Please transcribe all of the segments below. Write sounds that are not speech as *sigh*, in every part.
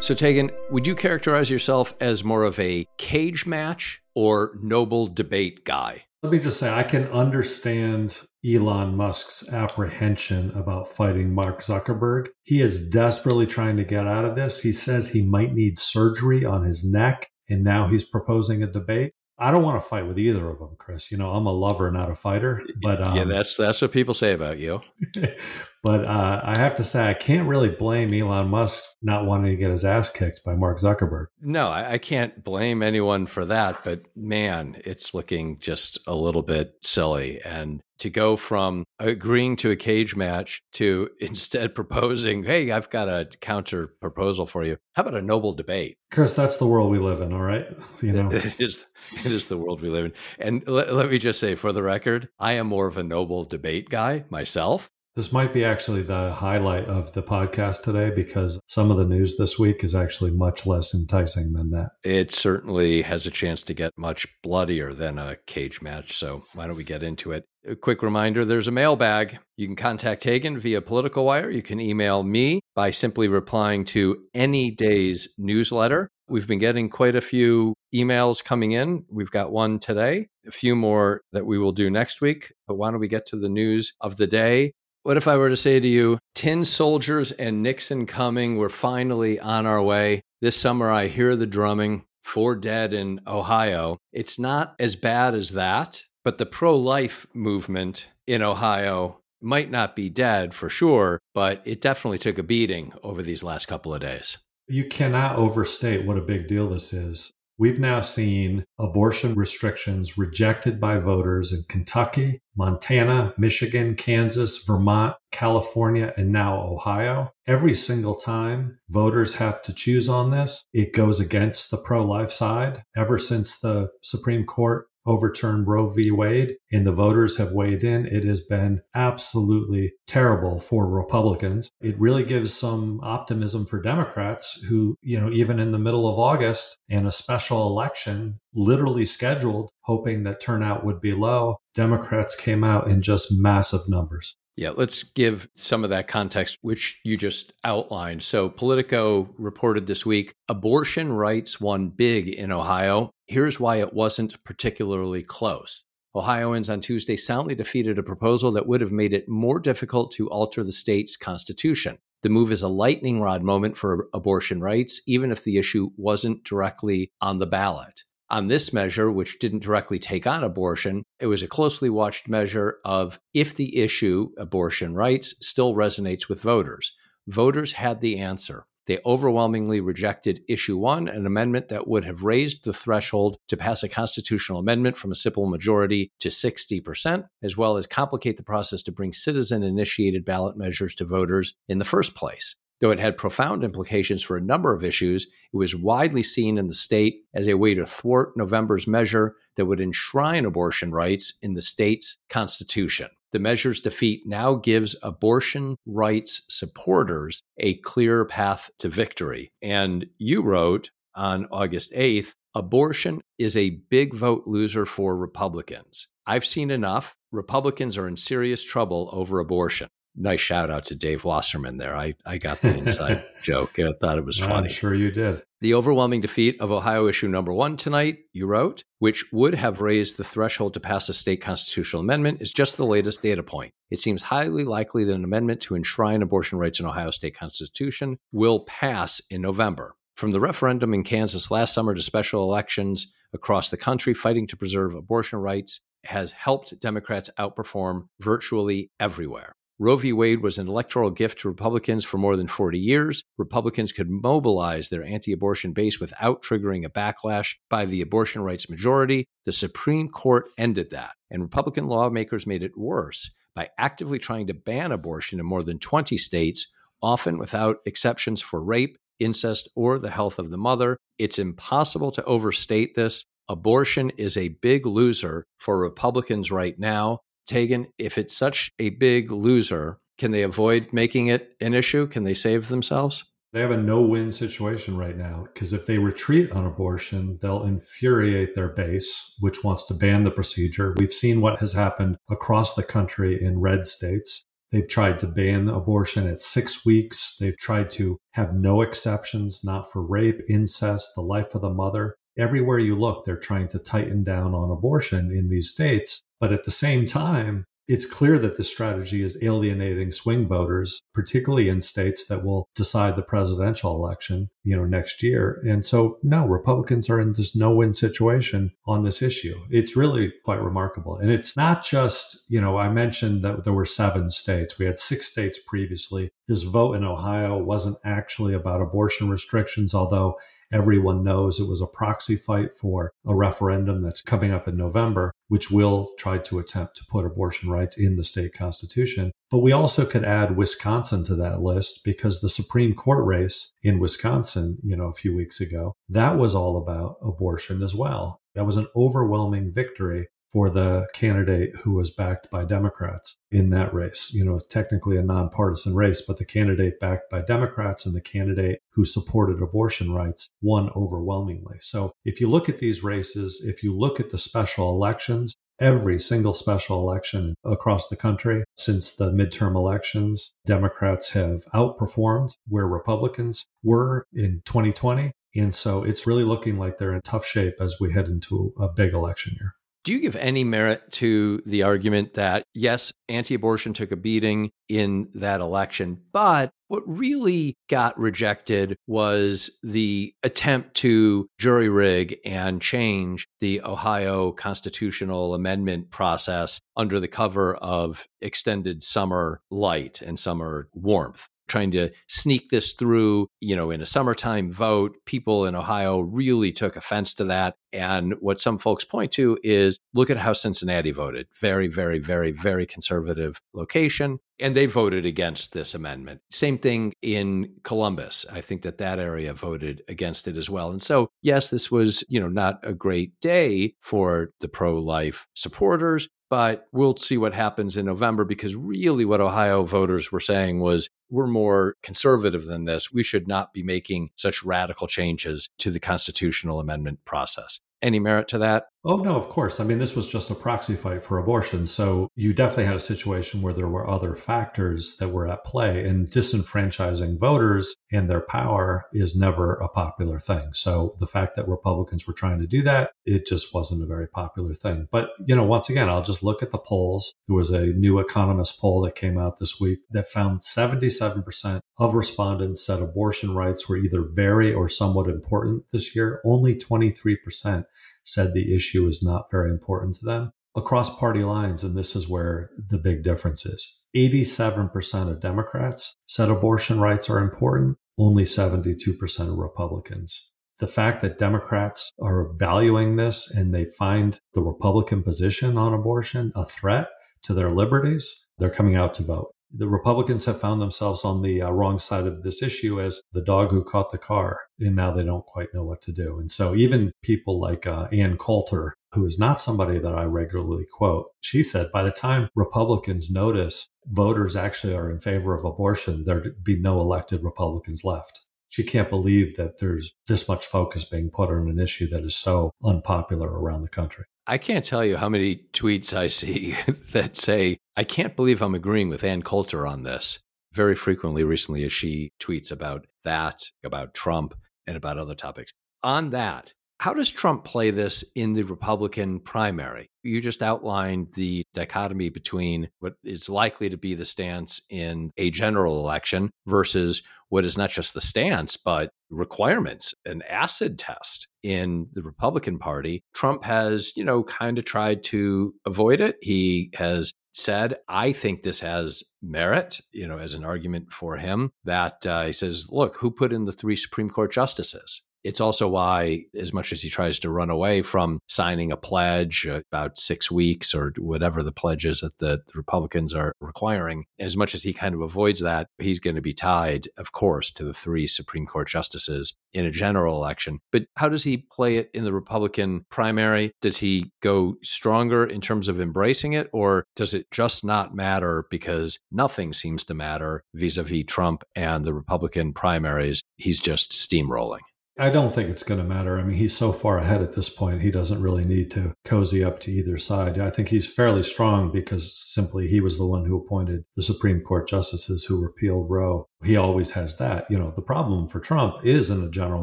So, Taegan, would you characterize yourself as more of a cage match or noble debate guy? Let me just say, I can understand Elon Musk's apprehension about fighting Mark Zuckerberg. He is desperately trying to get out of this. He says he might need surgery on his neck, and now he's proposing a debate. I don't want to fight with either of them, Chris. You know, I'm a lover, not a fighter. But um, yeah, that's that's what people say about you. *laughs* but uh, I have to say, I can't really blame Elon Musk not wanting to get his ass kicked by Mark Zuckerberg. No, I, I can't blame anyone for that. But man, it's looking just a little bit silly. And to go from agreeing to a cage match to *laughs* instead proposing, hey, I've got a counter proposal for you. How about a noble debate? Chris, that's the world we live in, all right? You *laughs* know, it is, it is the world we live in. And let, let me just say, for the record, I am more of a noble debate guy myself. This might be actually the highlight of the podcast today because some of the news this week is actually much less enticing than that. It certainly has a chance to get much bloodier than a cage match. So why don't we get into it? A quick reminder there's a mailbag. You can contact Taegan via Political Wire. You can email me by simply replying to any day's newsletter. We've been getting quite a few emails coming in. We've got one today, a few more that we will do next week. But why don't we get to the news of the day? What if I were to say to you, Tin Soldiers and Nixon coming, we're finally on our way. This summer, I hear the drumming, four dead in Ohio. It's not as bad as that, but the pro life movement in Ohio might not be dead for sure, but it definitely took a beating over these last couple of days. You cannot overstate what a big deal this is. We've now seen abortion restrictions rejected by voters in Kentucky, Montana, Michigan, Kansas, Vermont, California, and now Ohio. Every single time voters have to choose on this, it goes against the pro life side. Ever since the Supreme Court overturn Roe v. Wade and the voters have weighed in, it has been absolutely terrible for Republicans. It really gives some optimism for Democrats who, you know, even in the middle of August and a special election literally scheduled, hoping that turnout would be low, Democrats came out in just massive numbers. Yeah, let's give some of that context, which you just outlined. So, Politico reported this week abortion rights won big in Ohio. Here's why it wasn't particularly close. Ohioans on Tuesday soundly defeated a proposal that would have made it more difficult to alter the state's constitution. The move is a lightning rod moment for abortion rights, even if the issue wasn't directly on the ballot on this measure, which didn't directly take on abortion, it was a closely watched measure of if the issue, abortion rights, still resonates with voters. Voters had the answer. They overwhelmingly rejected issue one, an amendment that would have raised the threshold to pass a constitutional amendment from a simple majority to 60%, as well as complicate the process to bring citizen initiated ballot measures to voters in the first place. Though it had profound implications for a number of issues, it was widely seen in the state as a way to thwart November's measure that would enshrine abortion rights in the state's constitution. The measure's defeat now gives abortion rights supporters a clear path to victory. And you wrote on August 8th abortion is a big vote loser for Republicans. I've seen enough. Republicans are in serious trouble over abortion nice shout out to Dave Wasserman there. I, I got the inside *laughs* joke. I thought it was funny. I'm sure you did. The overwhelming defeat of Ohio issue number one tonight, you wrote, which would have raised the threshold to pass a state constitutional amendment, is just the latest data point. It seems highly likely that an amendment to enshrine abortion rights in Ohio state constitution will pass in November. From the referendum in Kansas last summer to special elections across the country fighting to preserve abortion rights has helped Democrats outperform virtually everywhere. Roe v. Wade was an electoral gift to Republicans for more than 40 years. Republicans could mobilize their anti abortion base without triggering a backlash by the abortion rights majority. The Supreme Court ended that, and Republican lawmakers made it worse by actively trying to ban abortion in more than 20 states, often without exceptions for rape, incest, or the health of the mother. It's impossible to overstate this. Abortion is a big loser for Republicans right now. Taegan, if it's such a big loser, can they avoid making it an issue? Can they save themselves? They have a no win situation right now because if they retreat on abortion, they'll infuriate their base, which wants to ban the procedure. We've seen what has happened across the country in red states. They've tried to ban abortion at six weeks. They've tried to have no exceptions, not for rape, incest, the life of the mother. Everywhere you look, they're trying to tighten down on abortion in these states. But at the same time, it's clear that this strategy is alienating swing voters, particularly in states that will decide the presidential election, you know, next year. And so, no, Republicans are in this no-win situation on this issue. It's really quite remarkable. And it's not just, you know, I mentioned that there were seven states. We had six states previously. This vote in Ohio wasn't actually about abortion restrictions, although Everyone knows it was a proxy fight for a referendum that's coming up in November, which will try to attempt to put abortion rights in the state constitution. But we also could add Wisconsin to that list because the Supreme Court race in Wisconsin, you know, a few weeks ago, that was all about abortion as well. That was an overwhelming victory for the candidate who was backed by Democrats in that race. You know, technically a nonpartisan race, but the candidate backed by Democrats and the candidate who supported abortion rights won overwhelmingly. So if you look at these races, if you look at the special elections, every single special election across the country since the midterm elections, Democrats have outperformed where Republicans were in 2020. And so it's really looking like they're in tough shape as we head into a big election year. Do you give any merit to the argument that, yes, anti abortion took a beating in that election, but what really got rejected was the attempt to jury rig and change the Ohio constitutional amendment process under the cover of extended summer light and summer warmth trying to sneak this through, you know, in a summertime vote. People in Ohio really took offense to that. And what some folks point to is look at how Cincinnati voted. Very, very, very, very conservative location. And they voted against this amendment. Same thing in Columbus. I think that that area voted against it as well. And so, yes, this was, you know, not a great day for the pro life supporters, but we'll see what happens in November because really what Ohio voters were saying was we're more conservative than this. We should not be making such radical changes to the constitutional amendment process. Any merit to that? Oh, no, of course. I mean, this was just a proxy fight for abortion. So you definitely had a situation where there were other factors that were at play, and disenfranchising voters and their power is never a popular thing. So the fact that Republicans were trying to do that, it just wasn't a very popular thing. But, you know, once again, I'll just look at the polls. There was a new Economist poll that came out this week that found 77% of respondents said abortion rights were either very or somewhat important this year. Only 23% said the issue is not very important to them across party lines. And this is where the big difference is 87% of Democrats said abortion rights are important, only 72% of Republicans. The fact that Democrats are valuing this and they find the Republican position on abortion a threat to their liberties, they're coming out to vote the Republicans have found themselves on the uh, wrong side of this issue as the dog who caught the car, and now they don't quite know what to do. And so, even people like uh, Ann Coulter, who is not somebody that I regularly quote, she said by the time Republicans notice voters actually are in favor of abortion, there'd be no elected Republicans left. She can't believe that there's this much focus being put on an issue that is so unpopular around the country. I can't tell you how many tweets I see *laughs* that say, I can't believe I'm agreeing with Ann Coulter on this. Very frequently recently, as she tweets about that, about Trump, and about other topics. On that, how does Trump play this in the Republican primary? You just outlined the dichotomy between what is likely to be the stance in a general election versus what is not just the stance, but requirements, an acid test in the Republican Party. Trump has, you know, kind of tried to avoid it. He has said, I think this has merit, you know, as an argument for him that uh, he says, look, who put in the three Supreme Court justices? It's also why, as much as he tries to run away from signing a pledge uh, about six weeks or whatever the pledge is that the Republicans are requiring, as much as he kind of avoids that, he's going to be tied, of course, to the three Supreme Court justices in a general election. But how does he play it in the Republican primary? Does he go stronger in terms of embracing it, or does it just not matter because nothing seems to matter vis a vis Trump and the Republican primaries? He's just steamrolling. I don't think it's going to matter. I mean, he's so far ahead at this point, he doesn't really need to cozy up to either side. I think he's fairly strong because simply he was the one who appointed the Supreme Court justices who repealed Roe. He always has that. You know, the problem for Trump is in a general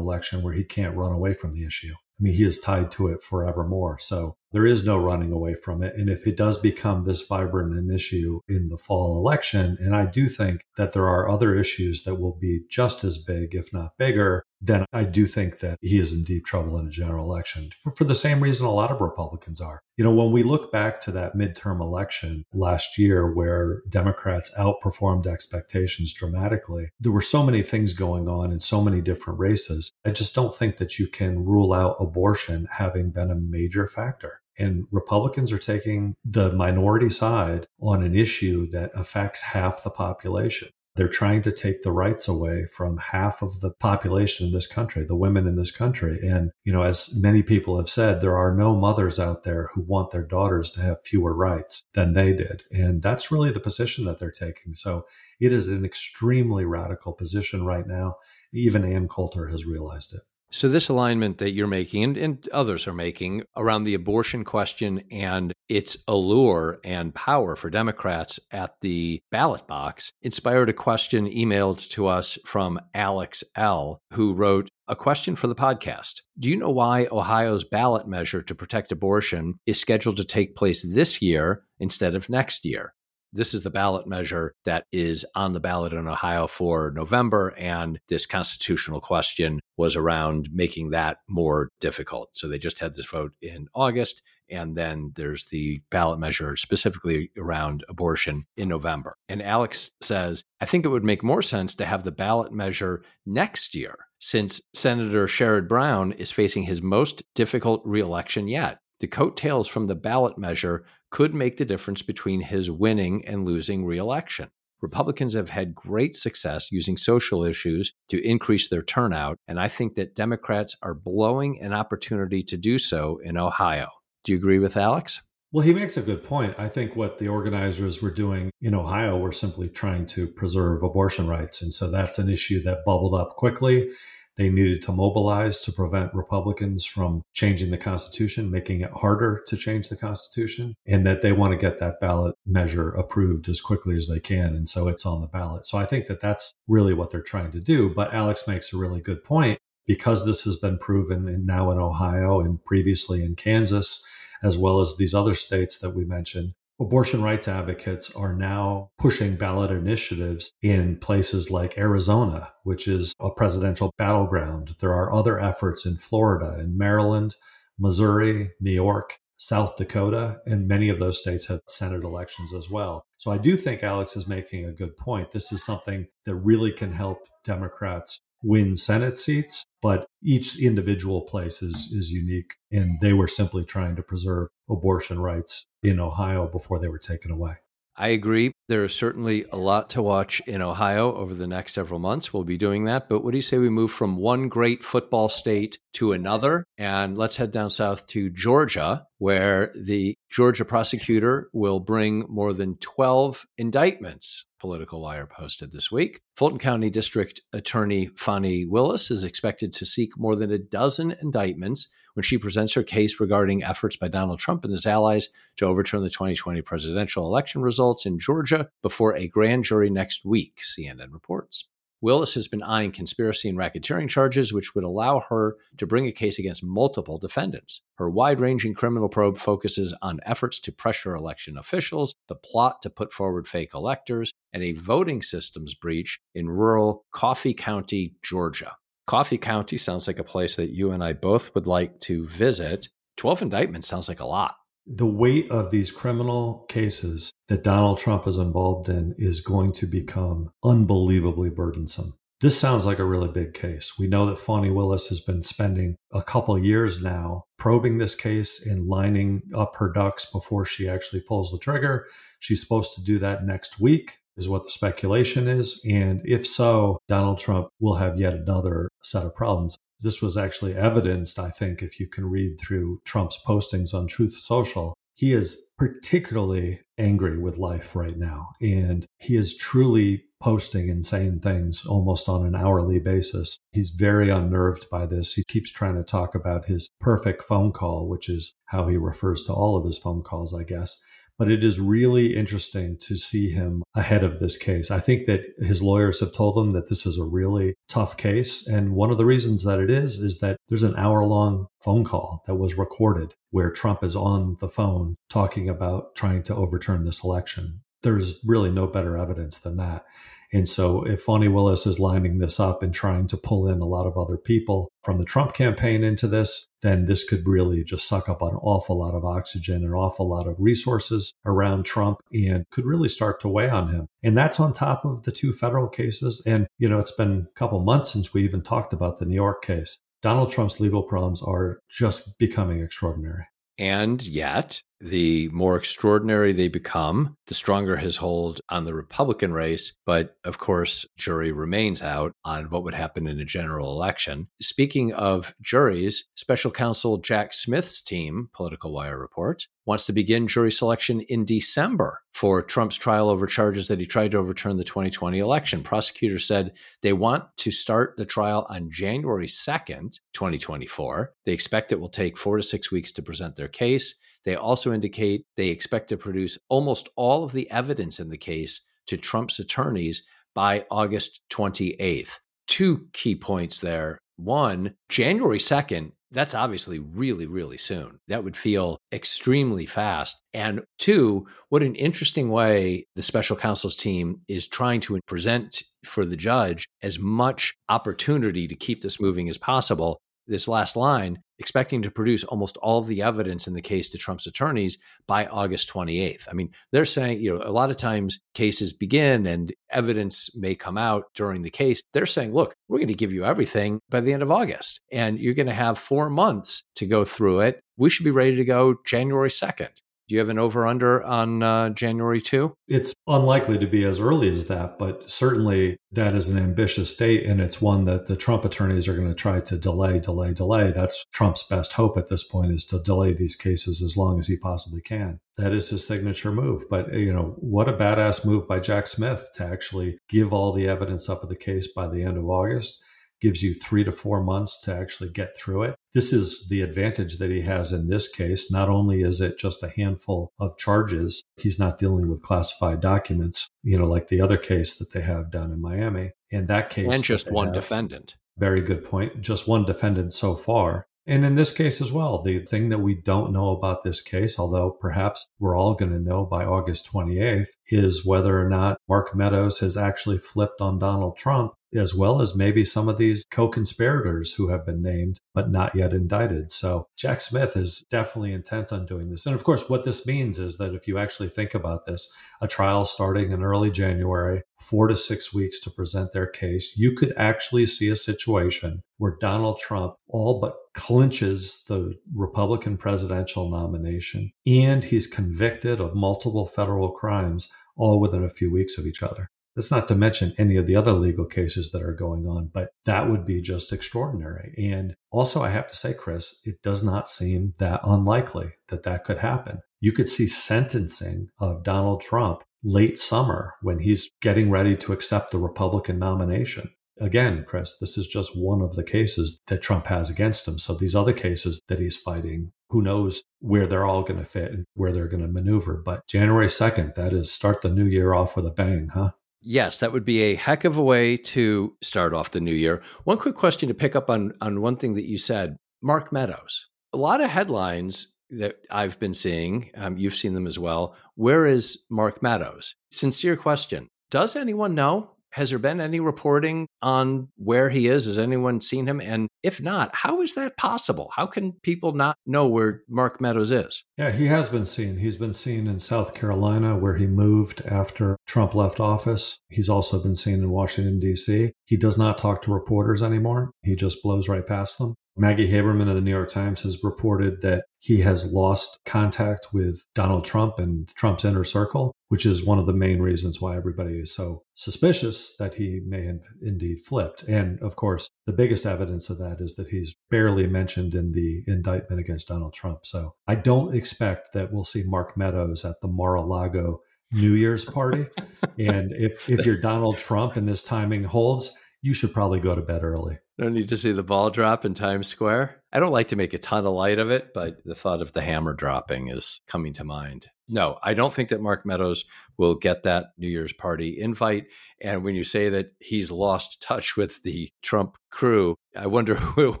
election where he can't run away from the issue. I mean, he is tied to it forevermore. So there is no running away from it. And if it does become this vibrant an issue in the fall election, and I do think that there are other issues that will be just as big, if not bigger, then I do think that he is in deep trouble in a general election for, for, the same reason a lot of Republicans are. You know, when we look back to that midterm election last year where Democrats outperformed expectations dramatically, there were so many things going on in so many different races. I just don't think that you can rule out abortion having been a major factor. And Republicans are taking the minority side on an issue that affects half the population. They're trying to take the rights away from half of the population in this country, the women in this country. And, you know, as many people have said, there are no mothers out there who want their daughters to have fewer rights than they did. And that's really the position that they're taking. So it is an extremely radical position right now. Even Ann Coulter has realized it. So, this alignment that you're making and, and, others are making around the abortion question and its allure and power for Democrats at the ballot box inspired a question emailed to us from Alex L., who wrote, a question for the podcast. Do you know why Ohio's ballot measure to protect abortion is scheduled to take place this year instead of next year? This is the ballot measure that is on the ballot in Ohio for November. And this constitutional question was around making that more difficult. So they just had this vote in August. And then there's the ballot measure specifically around abortion in November. And Alex says, I think it would make more sense to have the ballot measure next year, since Senator Sherrod Brown is facing his most difficult reelection yet. The coattails from the ballot measure could make the difference between his winning and losing reelection. Republicans have had great success using social issues to increase their turnout, and I think that Democrats are blowing an opportunity to do so in Ohio. Do you agree with Alex? Well, he makes a good point. I think what the organizers were doing in Ohio were simply trying to preserve abortion rights. And so that's an issue that bubbled up quickly. They needed to mobilize to prevent Republicans from changing the Constitution, making it harder to change the Constitution, and that they want to get that ballot measure approved as quickly as they can. And so it's on the ballot. So I think that that's really what they're trying to do. But Alex makes a really good point because this has been proven now in Ohio and previously in Kansas, as well as these other states that we mentioned, abortion rights advocates are now pushing ballot initiatives in places like Arizona, which is a presidential battleground. There are other efforts in Florida, in Maryland, Missouri, New York, South Dakota, and many of those states have Senate elections as well. So I do think Alex is making a good point. This is something that really can help Democrats win Senate seats, but each individual place is, is unique. And they were simply trying to preserve abortion rights in Ohio before they were taken away. I agree. There is certainly a lot to watch in Ohio over the next several months. We'll be doing that. But what do you say we move from one great football state to another? And let's head down south to Georgia, where the Georgia prosecutor will bring more than 12 indictments, Political Wire posted this week. Fulton County District Attorney Fani Willis is expected to seek more than a dozen indictments when she presents her case regarding efforts by Donald Trump and his allies to overturn the 2020 presidential election results in Georgia before a grand jury next week, CNN reports. Willis has been eyeing conspiracy and racketeering charges, which would allow her to bring a case against multiple defendants. Her wide ranging criminal probe focuses on efforts to pressure election officials, the plot to put forward fake electors, and a voting systems breach in rural Coffee County, Georgia. Coffee County sounds like a place that you and I both would like to visit. 12 indictments sounds like a lot. The weight of these criminal cases that Donald Trump is involved in is going to become unbelievably burdensome. This sounds like a really big case. We know that Fani Willis has been spending a couple years now probing this case and lining up her ducks before she actually pulls the trigger. She's supposed to do that next week is what the speculation is. And if so, Donald Trump will have yet another set of problems. This was actually evidenced, I think, if you can read through Trump's postings on Truth Social, he is particularly angry with life right now. And he is truly posting insane things almost on an hourly basis. He's very unnerved by this. He keeps trying to talk about his perfect phone call, which is how he refers to all of his phone calls, I guess. But it is really interesting to see him ahead of this case. I think that his lawyers have told him that this is a really tough case. And one of the reasons that it is, is that there's an hour long phone call that was recorded where Trump is on the phone talking about trying to overturn this election. There's really no better evidence than that. And so, if Fani Willis is lining this up and trying to pull in a lot of other people from the Trump campaign into this, then this could really just suck up an awful lot of oxygen, an awful lot of resources around Trump, and could really start to weigh on him. And that's on top of the two federal cases. And, you know, it's been a couple months since we even talked about the New York case. Donald Trump's legal problems are just becoming extraordinary. And yet, the more extraordinary they become, the stronger his hold on the Republican race. But of course, jury remains out on what would happen in a general election. Speaking of juries, special counsel Jack Smith's team, Political Wire reports, wants to begin jury selection in December for Trump's trial over charges that he tried to overturn the 2020 election. Prosecutors said they want to start the trial on January 2nd, 2024. They expect it will take four to six weeks to present their case. They also indicate they expect to produce almost all of the evidence in the case to Trump's attorneys by August 28th. Two key points there. One, January 2nd, that's obviously really, really soon. That would feel extremely fast. And two, what an interesting way the special counsel's team is trying to present for the judge as much opportunity to keep this moving as possible this last line, expecting to produce almost all of the evidence in the case to Trump's attorneys by August 28th. I mean, they're saying, you know, a lot of times cases begin and evidence may come out during the case. They're saying, look, we're going to give you everything by the end of August, and you're going to have four months to go through it. We should be ready to go January 2nd. Do you have an over under on uh, January 2? It's unlikely to be as early as that, but certainly that is an ambitious date. And it's one that the Trump attorneys are going to try to delay, delay, delay. That's Trump's best hope at this point is to delay these cases as long as he possibly can. That is his signature move. But, you know, what a badass move by Jack Smith to actually give all the evidence up of the case by the end of August gives you three to four months to actually get through it. This is the advantage that he has in this case. Not only is it just a handful of charges, he's not dealing with classified documents, you know, like the other case that they have down in Miami. In that case, and just one have, defendant. Very good point. Just one defendant so far. And in this case as well, the thing that we don't know about this case, although perhaps we're all going to know by August 28th, is whether or not Mark Meadows has actually flipped on Donald Trump as well as maybe some of these co conspirators who have been named but not yet indicted. So Jack Smith is definitely intent on doing this. And of course, what this means is that if you actually think about this, a trial starting in early January, four to six weeks to present their case, you could actually see a situation where Donald Trump all but clinches the Republican presidential nomination and he's convicted of multiple federal crimes all within a few weeks of each other. That's not to mention any of the other legal cases that are going on, but that would be just extraordinary. And also, I have to say, Chris, it does not seem that unlikely that that could happen. You could see sentencing of Donald Trump late summer when he's getting ready to accept the Republican nomination. Again, Chris, this is just one of the cases that Trump has against him. So these other cases that he's fighting, who knows where they're all going to fit and where they're going to maneuver. But January 2nd, that is start the new year off with a bang, huh? Yes, that would be a heck of a way to start off the new year. One quick question to pick up on on one thing that you said, Mark Meadows. A lot of headlines that I've been seeing, um, you've seen them as well. Where is Mark Meadows? Sincere question. Does anyone know? Has there been any reporting on where he is? Has anyone seen him? And if not, how is that possible? How can people not know where Mark Meadows is? Yeah, he has been seen. He's been seen in South Carolina, where he moved after Trump left office. He's also been seen in Washington, D.C. He does not talk to reporters anymore, he just blows right past them. Maggie Haberman of the New York Times has reported that he has lost contact with Donald Trump and Trump's inner circle, which is one of the main reasons why everybody is so suspicious that he may have indeed flipped. And of course, the biggest evidence of that is that he's barely mentioned in the indictment against Donald Trump. So I don't expect that we'll see Mark Meadows at the Mar a Lago New Year's party. *laughs* and if, if you're Donald Trump and this timing holds, you should probably go to bed early. No need to see the ball drop in Times Square. I don't like to make a ton of light of it, but the thought of the hammer dropping is coming to mind. No, I don't think that Mark Meadows will get that New Year's party invite. And when you say that he's lost touch with the Trump crew, I wonder *laughs* who it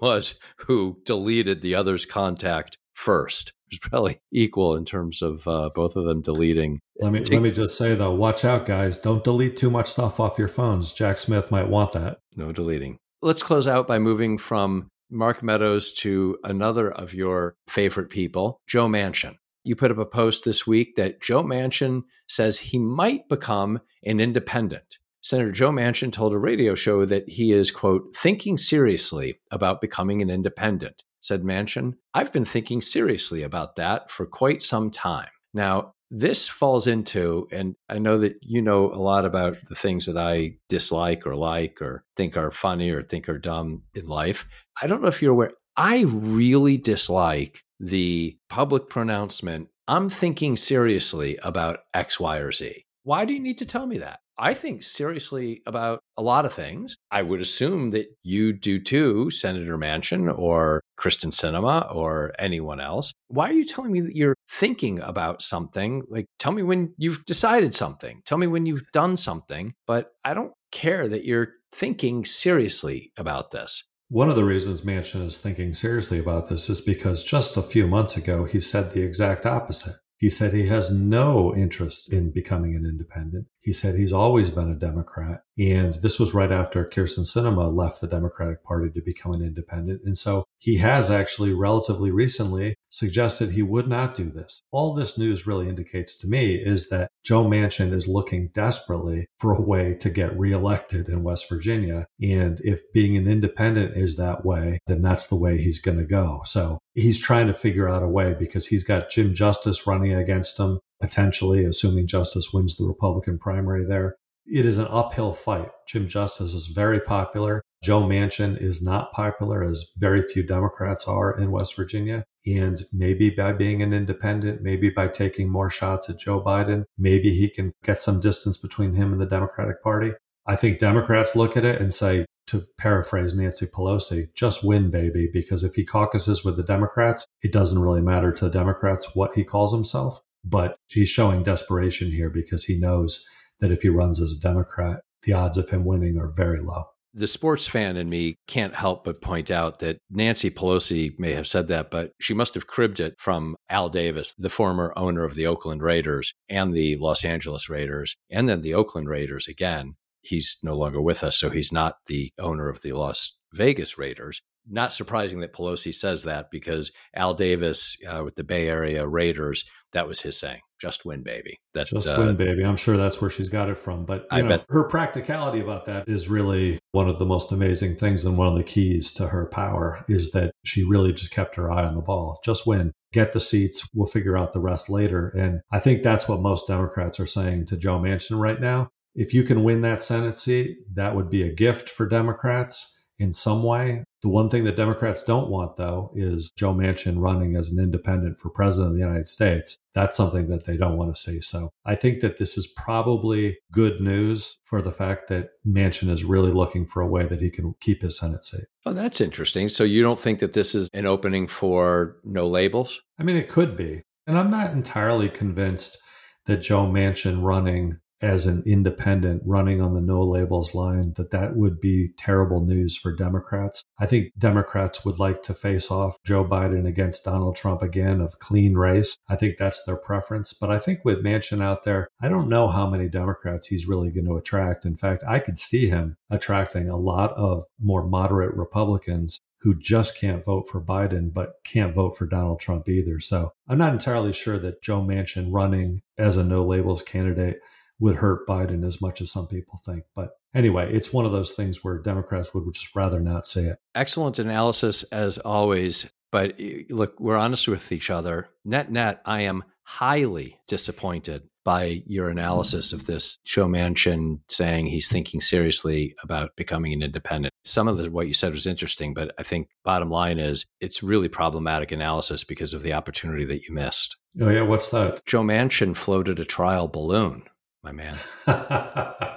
was who deleted the other's contact first. It's probably equal in terms of uh, both of them deleting. Let me let me just say though, watch out, guys! Don't delete too much stuff off your phones. Jack Smith might want that. No deleting. Let's close out by moving from Mark Meadows to another of your favorite people, Joe Manchin. You put up a post this week that Joe Manchin says he might become an independent. Senator Joe Manchin told a radio show that he is, quote, thinking seriously about becoming an independent said Manchin. I've been thinking seriously about that for quite some time. Now, this falls into, and I know that you know a lot about the things that I dislike or like or think are funny or think are dumb in life. I don't know if you're aware, I really dislike the public pronouncement, I'm thinking seriously about X, Y, or Z. Why do you need to tell me that? I think seriously about a lot of things. I would assume that you do too, Senator Manchin or Kyrsten Sinema or anyone else. Why are you telling me that you're thinking about something? Like, tell me when you've decided something. Tell me when you've done something. But I don't care that you're thinking seriously about this. One of the reasons Manchin is thinking seriously about this is because just a few months ago, he said the exact opposite. He said he has no interest in becoming an independent. He said he's always been a Democrat. And this was right after Kyrsten Sinema left the Democratic Party to become an independent. And so he has actually relatively recently suggested he would not do this. All this news really indicates to me is that Joe Manchin is looking desperately for a way to get reelected in West Virginia. And if being an independent is that way, then that's the way he's going to go. So he's trying to figure out a way because he's got Jim Justice running against him potentially, assuming Justice wins the Republican primary there. It is an uphill fight. Jim Justice is very popular. Joe Manchin is not popular, as very few Democrats are in West Virginia. And maybe by being an independent, maybe by taking more shots at Joe Biden, maybe he can get some distance between him and the Democratic Party. I think Democrats look at it and say, to paraphrase Nancy Pelosi, just win, baby, because if he caucuses with the Democrats, it doesn't really matter to the Democrats what he calls himself. But he's showing desperation here because he knows that if he runs as a Democrat, the odds of him winning are very low. The sports fan in me can't help but point out that Nancy Pelosi may have said that, but she must have cribbed it from Al Davis, the former owner of the Oakland Raiders and the Los Angeles Raiders, and then the Oakland Raiders again. He's no longer with us, so he's not the owner of the Las Vegas Raiders not surprising that Pelosi says that because Al Davis uh, with the Bay Area Raiders, that was his saying, "Just win, baby." That just uh, win, baby. I'm sure that's where she's got it from. But I know, bet her practicality about that is really one of the most amazing things, and one of the keys to her power is that she really just kept her eye on the ball. Just win, get the seats. We'll figure out the rest later. And I think that's what most Democrats are saying to Joe Manchin right now. If you can win that Senate seat, that would be a gift for Democrats in some way. The one thing that Democrats don't want, though, is Joe Manchin running as an independent for president of the United States. That's something that they don't want to see. So I think that this is probably good news for the fact that Manchin is really looking for a way that he can keep his Senate seat. Oh, that's interesting. So you don't think that this is an opening for no labels? I mean, it could be. And I'm not entirely convinced that Joe Manchin running as an independent running on the no labels line that that would be terrible news for Democrats. I think Democrats would like to face off Joe Biden against Donald Trump again of clean race. I think that's their preference, but I think with Manchin out there, I don't know how many Democrats he's really going to attract. In fact, I could see him attracting a lot of more moderate Republicans who just can't vote for Biden, but can't vote for Donald Trump either. So I'm not entirely sure that Joe Manchin running as a no labels candidate would hurt Biden as much as some people think. But anyway, it's one of those things where Democrats would just rather not say it. Excellent analysis as always. But eh, look, we're honest with each other. Net net, I am highly disappointed by your analysis of this Joe Manchin saying he's thinking seriously about becoming an independent. Some of the, what you said was interesting, but I think bottom line is it's really problematic analysis because of the opportunity that you missed. Oh yeah, what's that? Joe Manchin floated a trial balloon, my man. *laughs*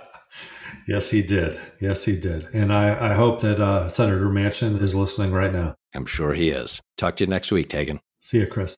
yes, he did. Yes, he did. And I, I hope that uh, Senator Manchin is listening right now. I'm sure he is. Talk to you next week, Taegan. See you, Chris.